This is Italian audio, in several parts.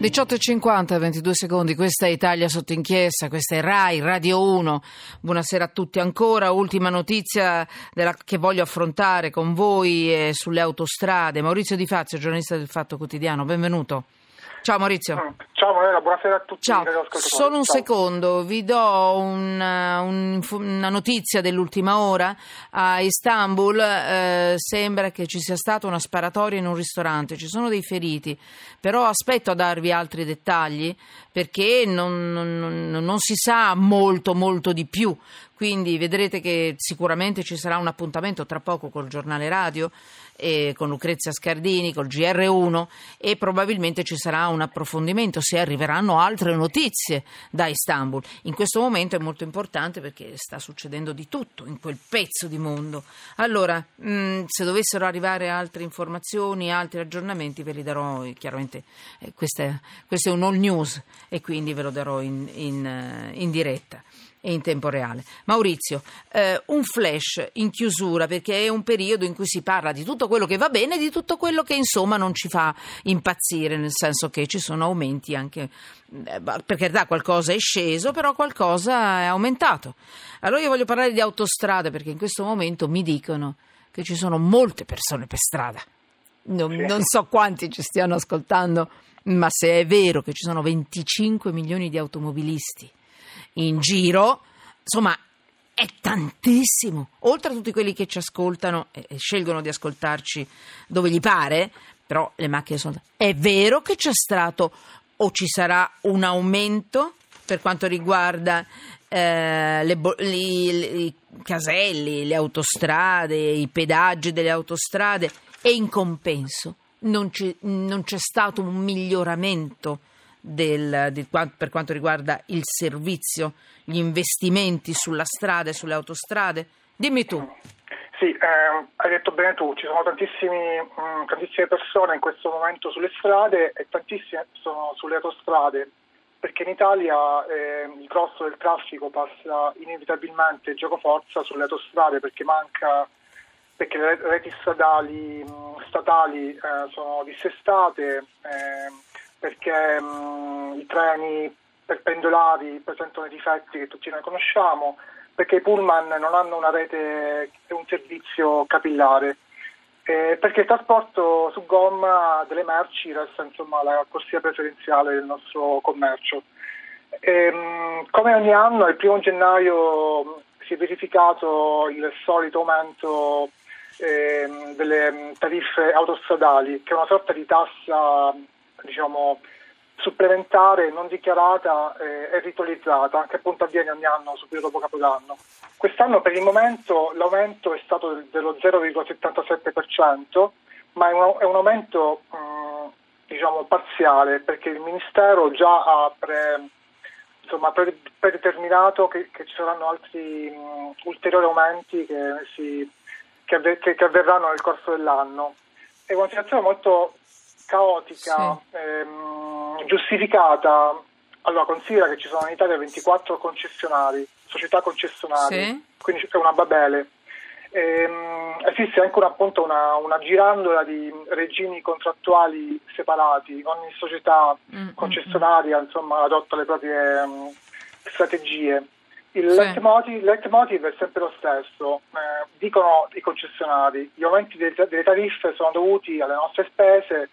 18.50, 22 secondi, questa è Italia sotto inchiesta, questa è RAI, Radio 1. Buonasera a tutti ancora. Ultima notizia della, che voglio affrontare con voi è sulle autostrade. Maurizio Di Fazio, giornalista del Fatto Quotidiano, benvenuto. Ciao Maurizio. Mm. Ciao Morena, buonasera a tutti. Ciao, solo un Ciao. secondo, vi do una, un- una notizia dell'ultima ora. A Istanbul eh, sembra che ci sia stata una sparatoria in un ristorante, ci sono dei feriti, però aspetto a darvi altri dettagli perché non- non- non si sa molto molto di più. Quindi vedrete che sicuramente ci sarà un appuntamento tra poco col giornale radio, e con Lucrezia Scardini, col GR1 e probabilmente ci sarà un approfondimento se arriveranno altre notizie da Istanbul. In questo momento è molto importante perché sta succedendo di tutto in quel pezzo di mondo. Allora, mh, se dovessero arrivare altre informazioni, altri aggiornamenti, ve li darò eh, chiaramente. eh, questa questo è un all news e quindi ve lo darò in- in, eh, in diretta e in tempo reale. Maurizio, eh, un flash in chiusura perché è un periodo in cui si parla di tutto quello che va bene e di tutto quello che insomma non ci fa impazzire, nel senso che ci sono aumenti anche, eh, per carità qualcosa è sceso, però qualcosa è aumentato. Allora io voglio parlare di autostrade perché in questo momento mi dicono che ci sono molte persone per strada. Non, non so quanti ci stiano ascoltando, ma se è vero che ci sono 25 milioni di automobilisti in giro, insomma, è tantissimo. Oltre a tutti quelli che ci ascoltano e scelgono di ascoltarci dove gli pare, però le macchine sono. È vero che c'è stato o ci sarà un aumento per quanto riguarda eh, le bo- i caselli, le autostrade, i pedaggi delle autostrade e in compenso non c'è, non c'è stato un miglioramento del- di per quanto riguarda il servizio, gli investimenti sulla strada e sulle autostrade? Dimmi tu. Sì, ehm, hai detto bene tu, ci sono tantissimi, mm, tantissime persone in questo momento sulle strade e tantissime sono sulle autostrade, perché in Italia ehm, il grosso del traffico passa inevitabilmente giocoforza sulle autostrade perché manca perché le reti stradali, mh, statali eh, sono dissestate, ehm, perché mh, i treni per pendolari presentano i difetti che tutti noi conosciamo, perché i pullman non hanno una rete e un servizio capillare, eh, perché il trasporto su gomma delle merci resta insomma la corsia preferenziale del nostro commercio. Ehm, come ogni anno, il primo gennaio si è verificato il solito aumento ehm, delle mm, tariffe autostradali, che è una sorta di tassa diciamo, supplementare non dichiarata eh, e ritualizzata, che appunto avviene ogni anno subito dopo Capodanno. Quest'anno per il momento l'aumento è stato del- dello 0,77%, ma è un, è un aumento mh, diciamo parziale perché il Ministero già ha pre- insomma, pre- predeterminato che, che ci saranno altri mh, ulteriori aumenti che, si- che avver- che avverranno nel corso dell'anno. È una situazione molto caotica, ehm, giustificata. Allora, considera che ci sono in Italia 24 concessionari, società concessionarie, Sì. quindi è una babele. Ehm, esiste anche una, appunto una, una girandola di regimi contrattuali separati, ogni società Mm, mm, concessionaria insomma, adotta le proprie mm, strategie. Il Sì. leitmotiv, leitmotiv è sempre lo stesso, Eh, dicono i concessionari, gli aumenti delle tariffe sono dovuti alle nostre spese,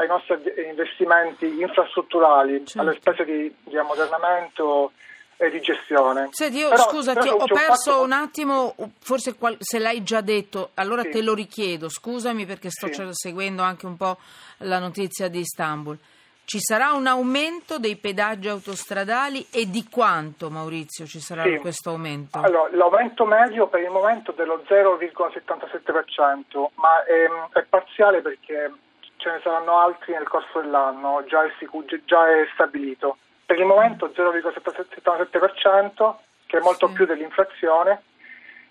ai nostri investimenti infrastrutturali, Certo. alle spese di, di ammodernamento e di gestione. Senti, io Però- scusati, però ho perso fatto- un attimo, forse qual- se l'hai già detto, allora Sì. te lo richiedo, scusami perché sto Sì. cer- seguendo anche un po' la notizia di Istanbul. Ci sarà un aumento dei pedaggi autostradali e di quanto, Maurizio, ci sarà Sì. questo aumento? Allora, l'aumento medio per il momento è dello 0,77%, ma è, è parziale perché ce ne saranno altri nel corso dell'anno, già è, sicu- già è stabilito. Per il momento 0,77%, che è molto Sì. più dell'inflazione.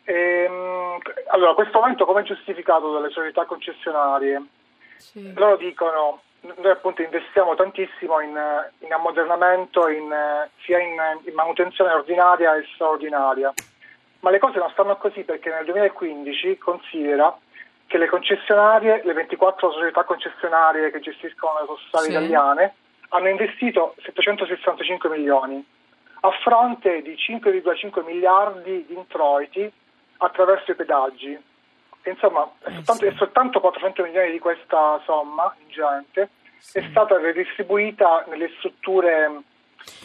Ehm, allora, questo aumento come è giustificato dalle società concessionarie? Sì. Loro dicono noi appunto investiamo tantissimo in, in ammodernamento, in, sia in, in manutenzione ordinaria e straordinaria, ma le cose non stanno così perché nel 2015 considera che le concessionarie, le 24 società concessionarie che gestiscono le autostrade Sì. italiane, hanno investito 765 milioni a fronte di 5,5 miliardi di introiti attraverso i pedaggi. Insomma, è soltanto, è soltanto 400 milioni di questa somma ingente è stata redistribuita nelle strutture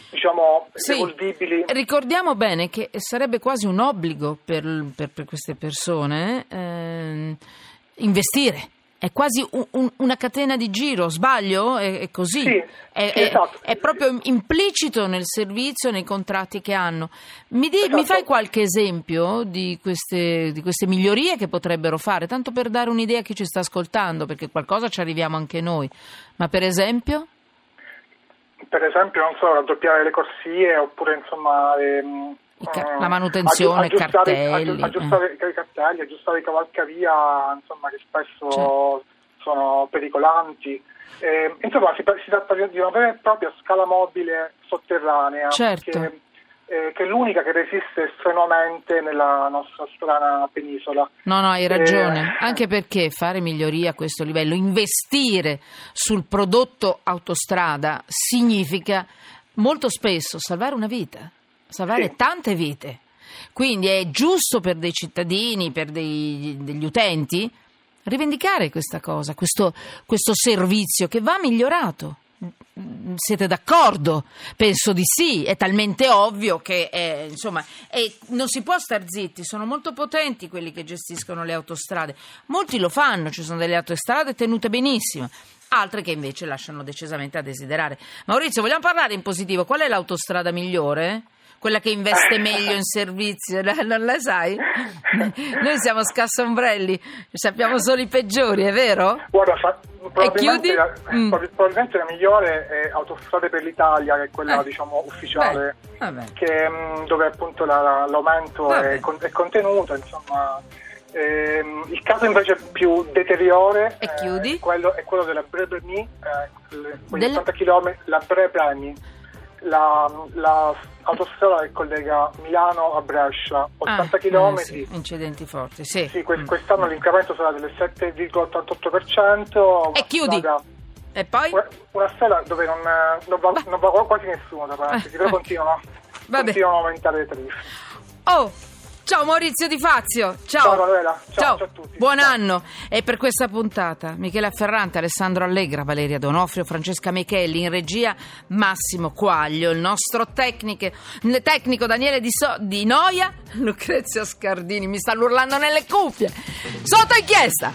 diciamo Sì. Ricordiamo bene che sarebbe quasi un obbligo per, per- per queste persone ehm, investire. È quasi un- un- una catena di giro, sbaglio? È, è così? Sì, è, sì, è- esatto. è proprio implicito nel servizio, nei contratti che hanno. Mi, di- Esatto. mi fai qualche esempio di queste, di queste migliorie che potrebbero fare? Tanto per dare un'idea a chi ci sta ascoltando, perché qualcosa ci arriviamo anche noi. Ma per esempio? Per esempio, non so, raddoppiare le corsie oppure insomma ehm, ca- eh, la manutenzione, aggiu- aggiustare, cartelli, aggiu- aggiustare i cartelli, aggiustare i cavalcavia, insomma, che spesso Certo. sono pericolanti. Eh, insomma, si, si tratta di una vera e propria scala mobile sotterranea, Certo. che, eh, che è l'unica che resiste strenuamente nella nostra strana penisola. No, no, hai ragione. Eh, Anche perché fare migliorie a questo livello, investire sul prodotto autostrada significa molto spesso salvare una vita, salvare Sì. tante vite. Quindi è giusto per dei cittadini, per dei- degli utenti, rivendicare questa cosa, questo, questo servizio che va migliorato. Siete d'accordo? Penso di sì, è talmente ovvio che eh, insomma e non si può star zitti, sono molto potenti quelli che gestiscono le autostrade. Molti lo fanno, ci sono delle autostrade tenute benissimo, altre che invece lasciano decisamente a desiderare. Maurizio, vogliamo parlare in positivo? Qual è l'autostrada migliore? Quella che investe meglio in servizio, non la sai? Noi siamo scassombrelli, sappiamo solo i peggiori, è vero? Guarda, fa- probabilmente, chiudi? la, Mm. prob- probabilmente la migliore è Autostrade per l'Italia, che è quella Eh. diciamo ufficiale, che, mh, dove appunto la- la- l'aumento è, con- è contenuto. Insomma. Ehm, il caso invece più deteriore eh, quello, è quello della Brebemi, eh, quegli Della- 80 km, la Brebemi, la, la autostrada che collega Milano a Brescia, 80 Ah, km. eh sì, incidenti forti, sì. Sì, que- Mm. quest'anno l'incremento sarà del 7,88%. E chiudi? strada- E poi? Una, una strada dove non, non va, non va quasi nessuno, parentesi, però Eh, continuano, Vabbè. continuano a aumentare le tariffe. Oh, ciao Maurizio Di Fazio. Ciao. Ciao, Manuela. Ciao, ciao a tutti. Buon Ciao. anno. E per questa puntata Michela Ferrante, Alessandro Allegra, Valeria Donofrio, Francesca Michelli, in regia Massimo Quaglio, il nostro tecniche- il tecnico Daniele Di, So- Di Noia, Lucrezia Scardini, mi stanno urlando nelle cuffie. Sotto inchiesta.